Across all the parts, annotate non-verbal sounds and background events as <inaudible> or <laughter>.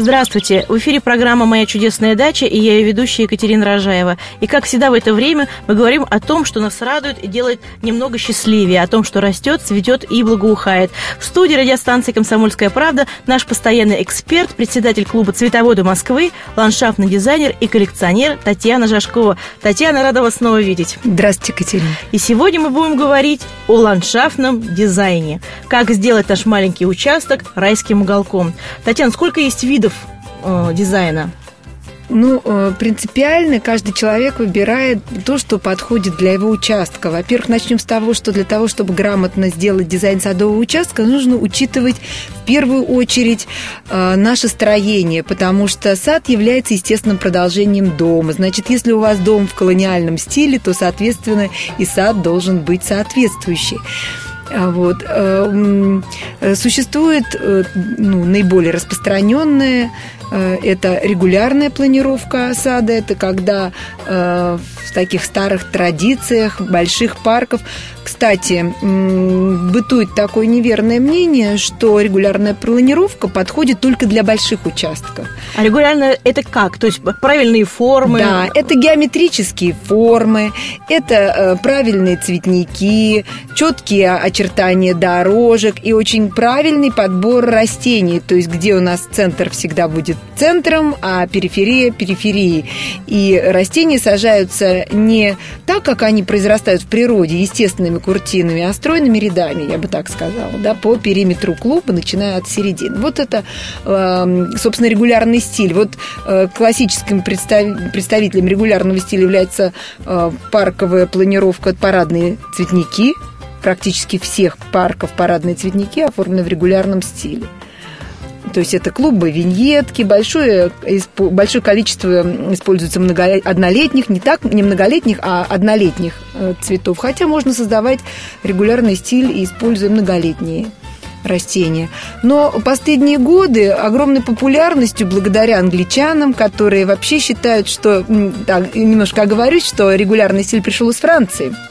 Здравствуйте! В эфире программа «Моя чудесная дача» и я ее ведущая Екатерина Рожаева. И как всегда в это время мы говорим о том, что нас радует и делает немного счастливее, о том, что растет, цветет и благоухает. В студии радиостанции «Комсомольская правда» наш постоянный эксперт, председатель клуба «Цветоводы Москвы», ландшафтный дизайнер и коллекционер Татьяна Жашкова. Татьяна, рада вас снова видеть. Здравствуйте, Екатерина. И сегодня мы будем говорить о ландшафтном дизайне. Как сделать наш маленький участок райским уголком. Татьяна, сколько есть видов видов э, дизайна? Ну, э, принципиально каждый человек выбирает то, что подходит для его участка. Во-первых, начнем с того, что для того, чтобы грамотно сделать дизайн садового участка, нужно учитывать в первую очередь э, наше строение, потому что сад является естественным продолжением дома. Значит, если у вас дом в колониальном стиле, то, соответственно, и сад должен быть соответствующий. А вот. Э, существует ну, наиболее распространенные Э, это регулярная планировка сада, это когда э, в таких старых традициях, больших парков. Кстати, бытует такое неверное мнение, что регулярная планировка подходит только для больших участков. А регулярно это как? То есть правильные формы? Да, это геометрические формы, это э, правильные цветники, четкие очертания дорожек и очень правильный подбор растений. То есть где у нас центр всегда будет центром, а периферия периферии. И растения сажаются не так, как они произрастают в природе, естественными куртинами, а стройными рядами, я бы так сказала, да, по периметру клуба, начиная от середины. Вот это, эм, собственно, регулярный стиль. Вот э, классическим представителем регулярного стиля является э, парковая планировка парадные цветники, практически всех парков парадные цветники оформлены в регулярном стиле. То есть это клубы, виньетки, большое, большое количество используется много, однолетних, не так, не многолетних, а однолетних э, цветов. Хотя можно создавать регулярный стиль, используя многолетние растения. Но последние годы огромной популярностью благодаря англичанам, которые вообще считают, что, так, немножко оговорюсь, что регулярный стиль пришел из Франции –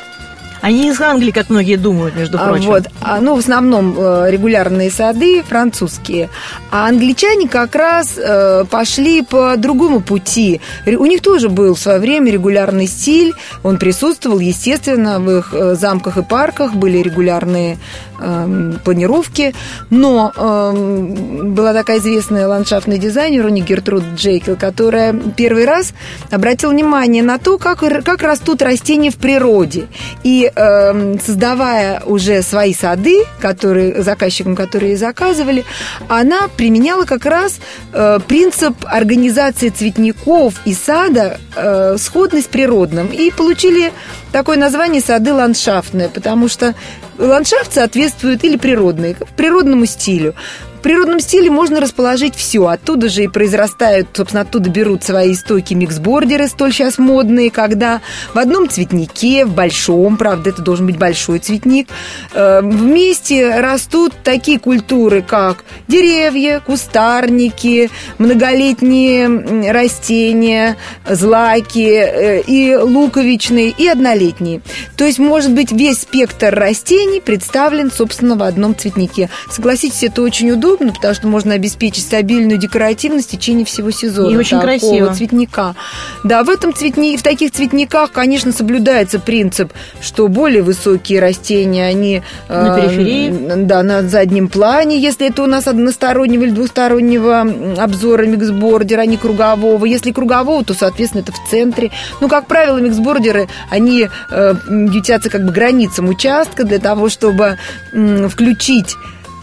они из Англии, как многие думают, между а, прочим. Вот, а, ну, в основном э, регулярные сады французские. А англичане как раз э, пошли по другому пути. У них тоже был в свое время регулярный стиль. Он присутствовал, естественно, в их э, замках и парках были регулярные Эм, планировки, но э, была такая известная ландшафтный дизайнер у них Гертруд Джейкел, которая первый раз обратила внимание на то, как, как растут растения в природе. И э, создавая уже свои сады, которые, заказчикам, которые заказывали, она применяла как раз э, принцип организации цветников и сада э, сходный с природным. И получили такое название сады ландшафтные, потому что ландшафт соответствует или природный, природному стилю природном стиле можно расположить все. Оттуда же и произрастают, собственно, оттуда берут свои стойки миксбордеры, столь сейчас модные, когда в одном цветнике, в большом, правда, это должен быть большой цветник, э, вместе растут такие культуры, как деревья, кустарники, многолетние растения, злаки э, и луковичные, и однолетние. То есть, может быть, весь спектр растений представлен, собственно, в одном цветнике. Согласитесь, это очень удобно, удобно, потому что можно обеспечить стабильную декоративность в течение всего сезона. И очень красиво. цветника. Да, в этом цветни, в таких цветниках, конечно, соблюдается принцип, что более высокие растения, они... На э, периферии? Да, на заднем плане, если это у нас одностороннего или двустороннего обзора миксбордера, а не кругового. Если кругового, то, соответственно, это в центре. Ну, как правило, миксбордеры, они э, ютятся как бы границам участка для того, чтобы э, включить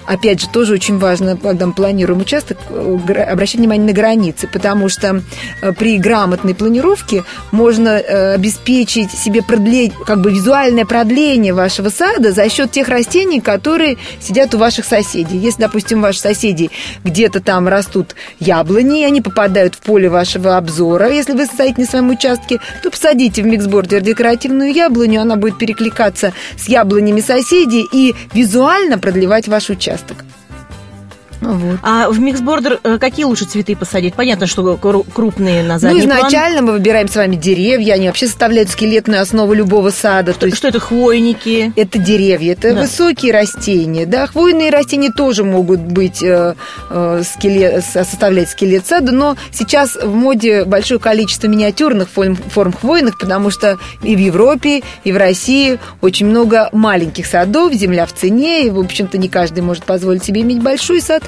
опять же, тоже очень важно, когда мы планируем участок, обращать внимание на границы, потому что э, при грамотной планировке можно э, обеспечить себе продление, как бы визуальное продление вашего сада за счет тех растений, которые сидят у ваших соседей. Если, допустим, ваши соседи где-то там растут яблони, и они попадают в поле вашего обзора, если вы стоите на своем участке, то посадите в миксбордер декоративную яблоню, она будет перекликаться с яблонями соседей и визуально продлевать ваш участок участок. Вот. А в миксбордер э, какие лучше цветы посадить? Понятно, что крупные на задний Ну, изначально план. мы выбираем с вами деревья, они вообще составляют скелетную основу любого сада. Что, то есть, что это хвойники? Это деревья, это да. высокие растения. Да, хвойные растения тоже могут быть э, э, скелет, составлять скелет сада, но сейчас в моде большое количество миниатюрных форм, форм хвойных, потому что и в Европе, и в России очень много маленьких садов, земля в цене, и, в общем-то, не каждый может позволить себе иметь большой сад.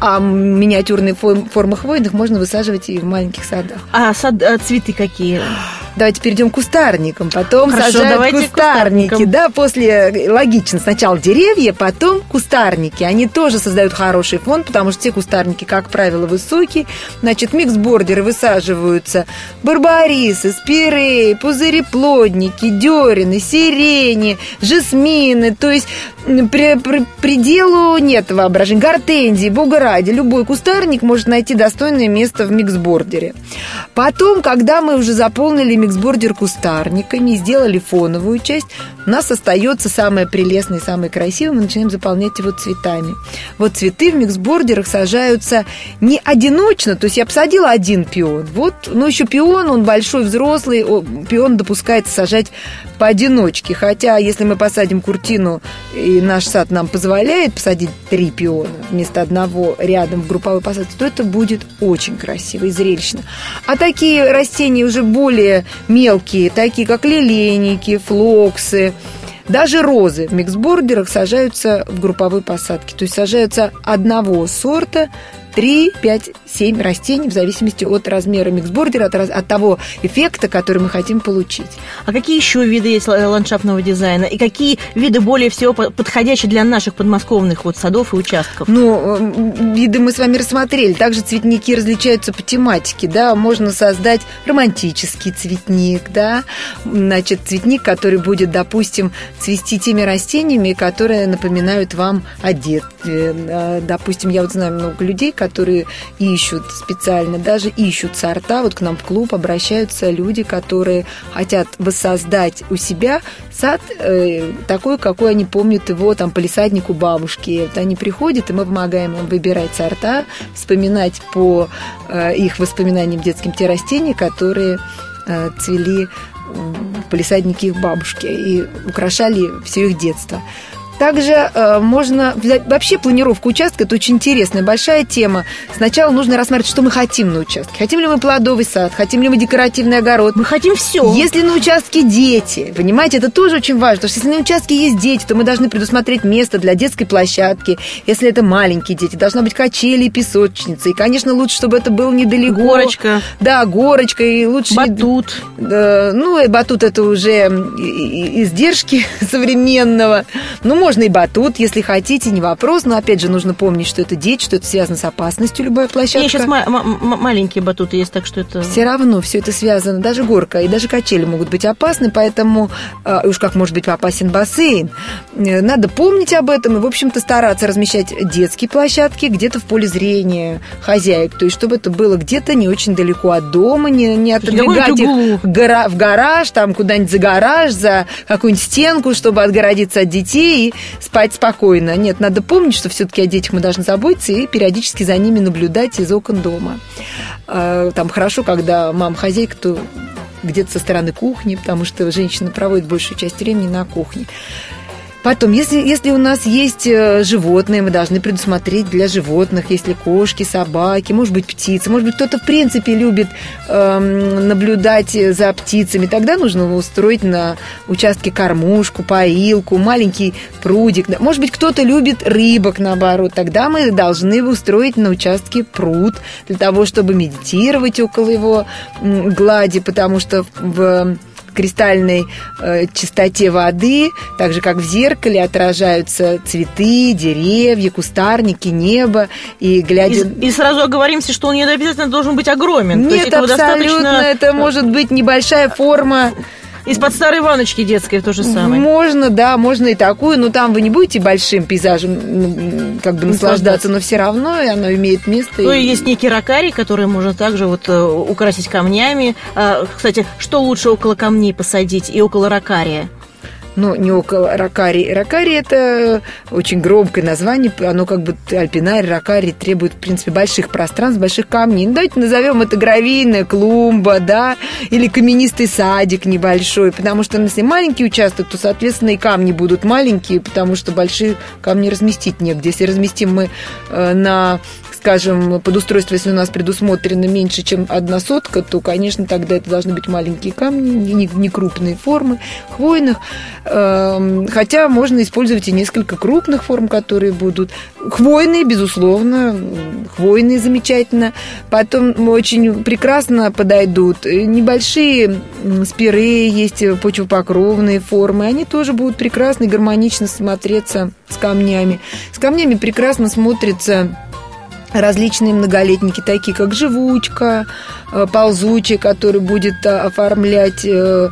А миниатюрные формы хвойных можно высаживать и в маленьких садах. А сад, а цветы какие? Давайте перейдем к кустарникам, потом Хорошо, сажают кустарники. Да, после логично. Сначала деревья, потом кустарники. Они тоже создают хороший фон, потому что все кустарники, как правило, высокие. Значит, микс-бордеры высаживаются барбарисы, спиреи, пузыреплодники, дерины, сирени, жасмины. То есть при, при, пределу нет воображения. Гортензии, бога ради, любой кустарник может найти достойное место в миксбордере. Потом, когда мы уже заполнили миксбордер кустарниками, сделали фоновую часть, у нас остается самое прелестное самое красивое, мы начинаем заполнять его цветами. Вот цветы в миксбордерах сажаются не одиночно, то есть я посадила один пион, вот, ну еще пион, он большой, взрослый, пион допускается сажать поодиночке, хотя если мы посадим куртину, и наш сад нам позволяет посадить три пиона вместо одного рядом в групповой посадке, то это будет очень красиво и зрелищно. А такие растения уже более мелкие, такие как лилейники, флоксы, даже розы в миксбордерах сажаются в групповой посадке. То есть сажаются одного сорта 3, 5, 7 растений в зависимости от размера миксбордера, от, от того эффекта, который мы хотим получить. А какие еще виды есть ландшафтного дизайна? И какие виды более всего подходящие для наших подмосковных вот садов и участков? Ну, виды мы с вами рассмотрели. Также цветники различаются по тематике, да. Можно создать романтический цветник, да. Значит, цветник, который будет, допустим, цвести теми растениями, которые напоминают вам о детстве. Э, допустим, я вот знаю много людей, которые которые ищут специально, даже ищут сорта. Вот к нам в клуб обращаются люди, которые хотят воссоздать у себя сад э, такой, какой они помнят его там по лисаднику бабушки. Вот они приходят, и мы помогаем им выбирать сорта, вспоминать по э, их воспоминаниям детским те растения, которые э, цвели в полисаднике их бабушки и украшали все их детство. Также э, можно. Вообще планировка участка – это очень интересная, большая тема. Сначала нужно рассмотреть, что мы хотим на участке. Хотим ли мы плодовый сад, хотим ли мы декоративный огород. Мы хотим все. Если на участке дети, понимаете, это тоже очень важно. Потому что если на участке есть дети, то мы должны предусмотреть место для детской площадки. Если это маленькие дети, должна быть качели и песочница. И, конечно, лучше, чтобы это было недалеко. Горочка. Да, горочка. И лучше... Батут. Да, ну, батут – это уже издержки <laughs> современного. Ну, можно и батут, если хотите, не вопрос. Но опять же, нужно помнить, что это дети, что это связано с опасностью любая площадка. Нет, сейчас маленькие батуты есть, так что это... Все равно все это связано. Даже горка и даже качели могут быть опасны, поэтому э, уж как может быть опасен бассейн. Э, надо помнить об этом и, в общем-то, стараться размещать детские площадки где-то в поле зрения хозяек. То есть, чтобы это было где-то не очень далеко от дома, не, не отодвигать их в гараж, там куда-нибудь за гараж, за какую-нибудь стенку, чтобы отгородиться от детей и спать спокойно. Нет, надо помнить, что все-таки о детях мы должны заботиться и периодически за ними наблюдать из окон дома. А, там хорошо, когда мама-хозяйка, то где-то со стороны кухни, потому что женщина проводит большую часть времени на кухне. Потом, если, если у нас есть э, животные, мы должны предусмотреть для животных, если кошки, собаки, может быть, птицы, может быть, кто-то в принципе любит э, наблюдать за птицами, тогда нужно устроить на участке кормушку, поилку, маленький прудик. Может быть, кто-то любит рыбок, наоборот, тогда мы должны устроить на участке пруд для того, чтобы медитировать около его глади, потому что в кристальной э, чистоте воды, так же как в зеркале отражаются цветы, деревья, кустарники, небо. И глядя... И, и сразу оговоримся, что он не обязательно должен быть огромен. Нет, абсолютно, достаточно... это может быть небольшая форма из-под старой ваночки детской то же самое. Можно, да, можно и такую, но там вы не будете большим пейзажем как бы наслаждаться, но все равно оно имеет место. Ну и есть некий ракарий, который можно также вот э, украсить камнями. А, кстати, что лучше около камней посадить и около ракария? Но не около ракари. Ракари это очень громкое название, оно как бы альпинарий, ракари требует, в принципе, больших пространств, больших камней. Ну, давайте назовем это гравийная клумба, да, или каменистый садик небольшой, потому что если маленький участок, то, соответственно, и камни будут маленькие, потому что большие камни разместить негде. Если разместим мы э, на скажем, под устройство, если у нас предусмотрено меньше, чем одна сотка, то, конечно, тогда это должны быть маленькие камни, не, не крупные формы, хвойных. Эм, хотя можно использовать и несколько крупных форм, которые будут хвойные, безусловно, хвойные замечательно. Потом очень прекрасно подойдут небольшие спиры, есть почвопокровные формы. Они тоже будут прекрасно и гармонично смотреться с камнями. С камнями прекрасно смотрится различные многолетники, такие как живучка, э, ползучий, который будет э, оформлять, э,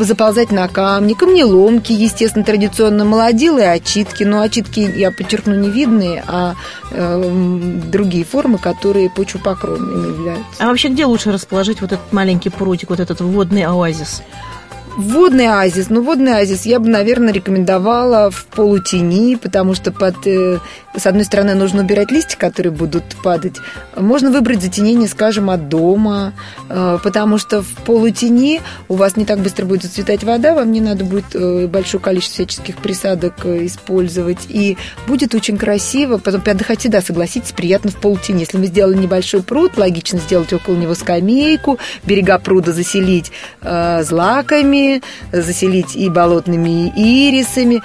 заползать на камни, камнеломки, естественно, традиционно молодилы, очитки. Но очитки, я подчеркну, не видные, а другие формы, которые почвопокровными являются. А вообще где лучше расположить вот этот маленький прутик, вот этот водный оазис? Водный оазис. Ну, водный оазис я бы, наверное, рекомендовала в полутени, потому что под, э, с одной стороны нужно убирать листья, которые будут падать. Можно выбрать затенение, скажем, от дома, э, потому что в полутени у вас не так быстро будет зацветать вода, вам не надо будет э, большое количество всяческих присадок использовать. И будет очень красиво. Потом отдыхать всегда, согласитесь, приятно в полутени. Если мы сделали небольшой пруд, логично сделать около него скамейку, берега пруда заселить злаками, заселить и болотными ирисами,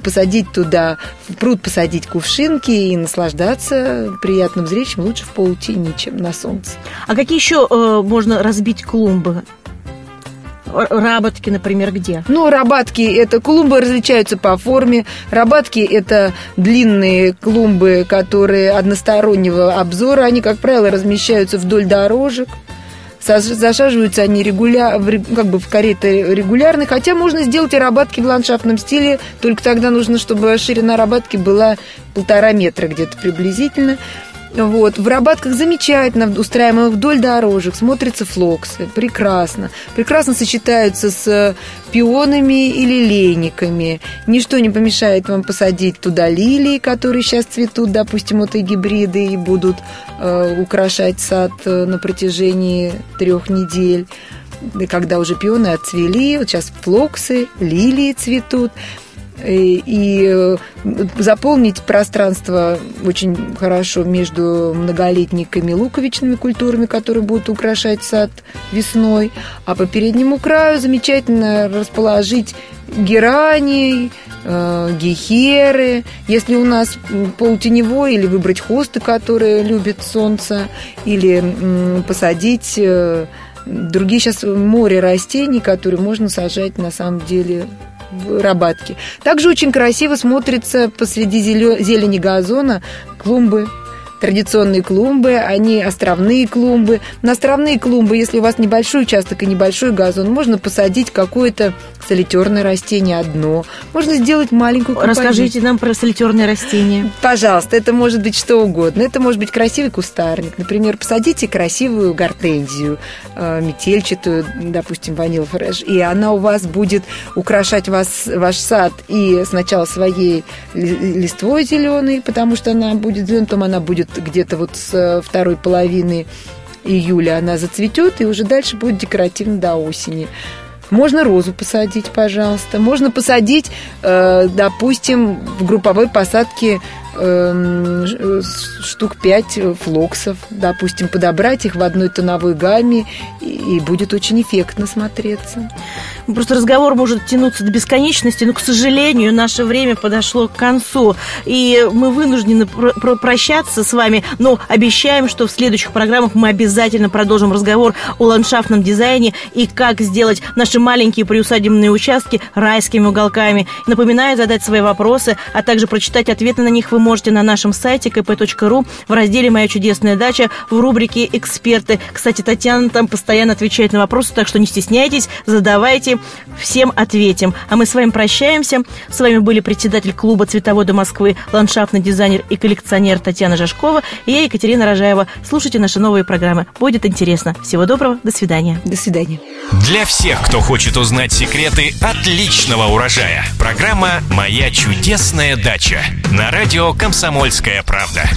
посадить туда, в пруд посадить кувшинки и наслаждаться приятным зрелищем лучше в полутени, чем на солнце. А какие еще э, можно разбить клумбы? Работки, например, где? Ну, рабатки – это клумбы различаются по форме. Рабатки – это длинные клумбы, которые одностороннего обзора. Они, как правило, размещаются вдоль дорожек. Засаживаются они регуля... как бы в кареты регулярно, хотя можно сделать и рабатки в ландшафтном стиле, только тогда нужно, чтобы ширина рабатки была полтора метра где-то приблизительно. Вот. В Рабатках замечательно, устраиваемых вдоль дорожек, смотрятся флоксы. Прекрасно. Прекрасно сочетаются с пионами или лейниками. Ничто не помешает вам посадить туда лилии, которые сейчас цветут, допустим, вот и гибриды, и будут э, украшать сад э, на протяжении трех недель. Когда уже пионы отцвели, вот сейчас флоксы, лилии цветут – и э, заполнить пространство очень хорошо между многолетниками луковичными культурами, которые будут украшать сад весной, а по переднему краю замечательно расположить герани, э, гехеры. Если у нас полутеневой, или выбрать хосты, которые любят солнце, или посадить э, другие сейчас море растений, которые можно сажать на самом деле Рабатки. Также очень красиво смотрится посреди зелени газона клумбы традиционные клумбы, они островные клумбы. На островные клумбы, если у вас небольшой участок и небольшой газон, можно посадить какое-то солитерное растение одно. Можно сделать маленькую композицию. Расскажите нам про солитерное растение. Пожалуйста, это может быть что угодно. Это может быть красивый кустарник. Например, посадите красивую гортензию, э, метельчатую, допустим, ванил фреш, и она у вас будет украшать вас, ваш сад и сначала своей листвой зеленой, потому что она будет зеленой, потом она будет будет где-то вот с э, второй половины июля она зацветет, и уже дальше будет декоративно до осени. Можно розу посадить, пожалуйста. Можно посадить, э, допустим, в групповой посадке Эм, штук 5 флоксов, допустим, подобрать их в одной тоновой гамме, и будет очень эффектно смотреться. Просто разговор может тянуться до бесконечности, но, к сожалению, наше время подошло к концу, и мы вынуждены прощаться с вами, но обещаем, что в следующих программах мы обязательно продолжим разговор о ландшафтном дизайне и как сделать наши маленькие приусадебные участки райскими уголками. Напоминаю задать свои вопросы, а также прочитать ответы на них вы можете на нашем сайте kp.ru в разделе «Моя чудесная дача» в рубрике «Эксперты». Кстати, Татьяна там постоянно отвечает на вопросы, так что не стесняйтесь, задавайте, всем ответим. А мы с вами прощаемся. С вами были председатель клуба «Цветовода Москвы», ландшафтный дизайнер и коллекционер Татьяна Жашкова и я, Екатерина Рожаева. Слушайте наши новые программы. Будет интересно. Всего доброго. До свидания. До свидания. Для всех, кто хочет узнать секреты отличного урожая, программа «Моя чудесная дача» на радио «Комсомольская правда».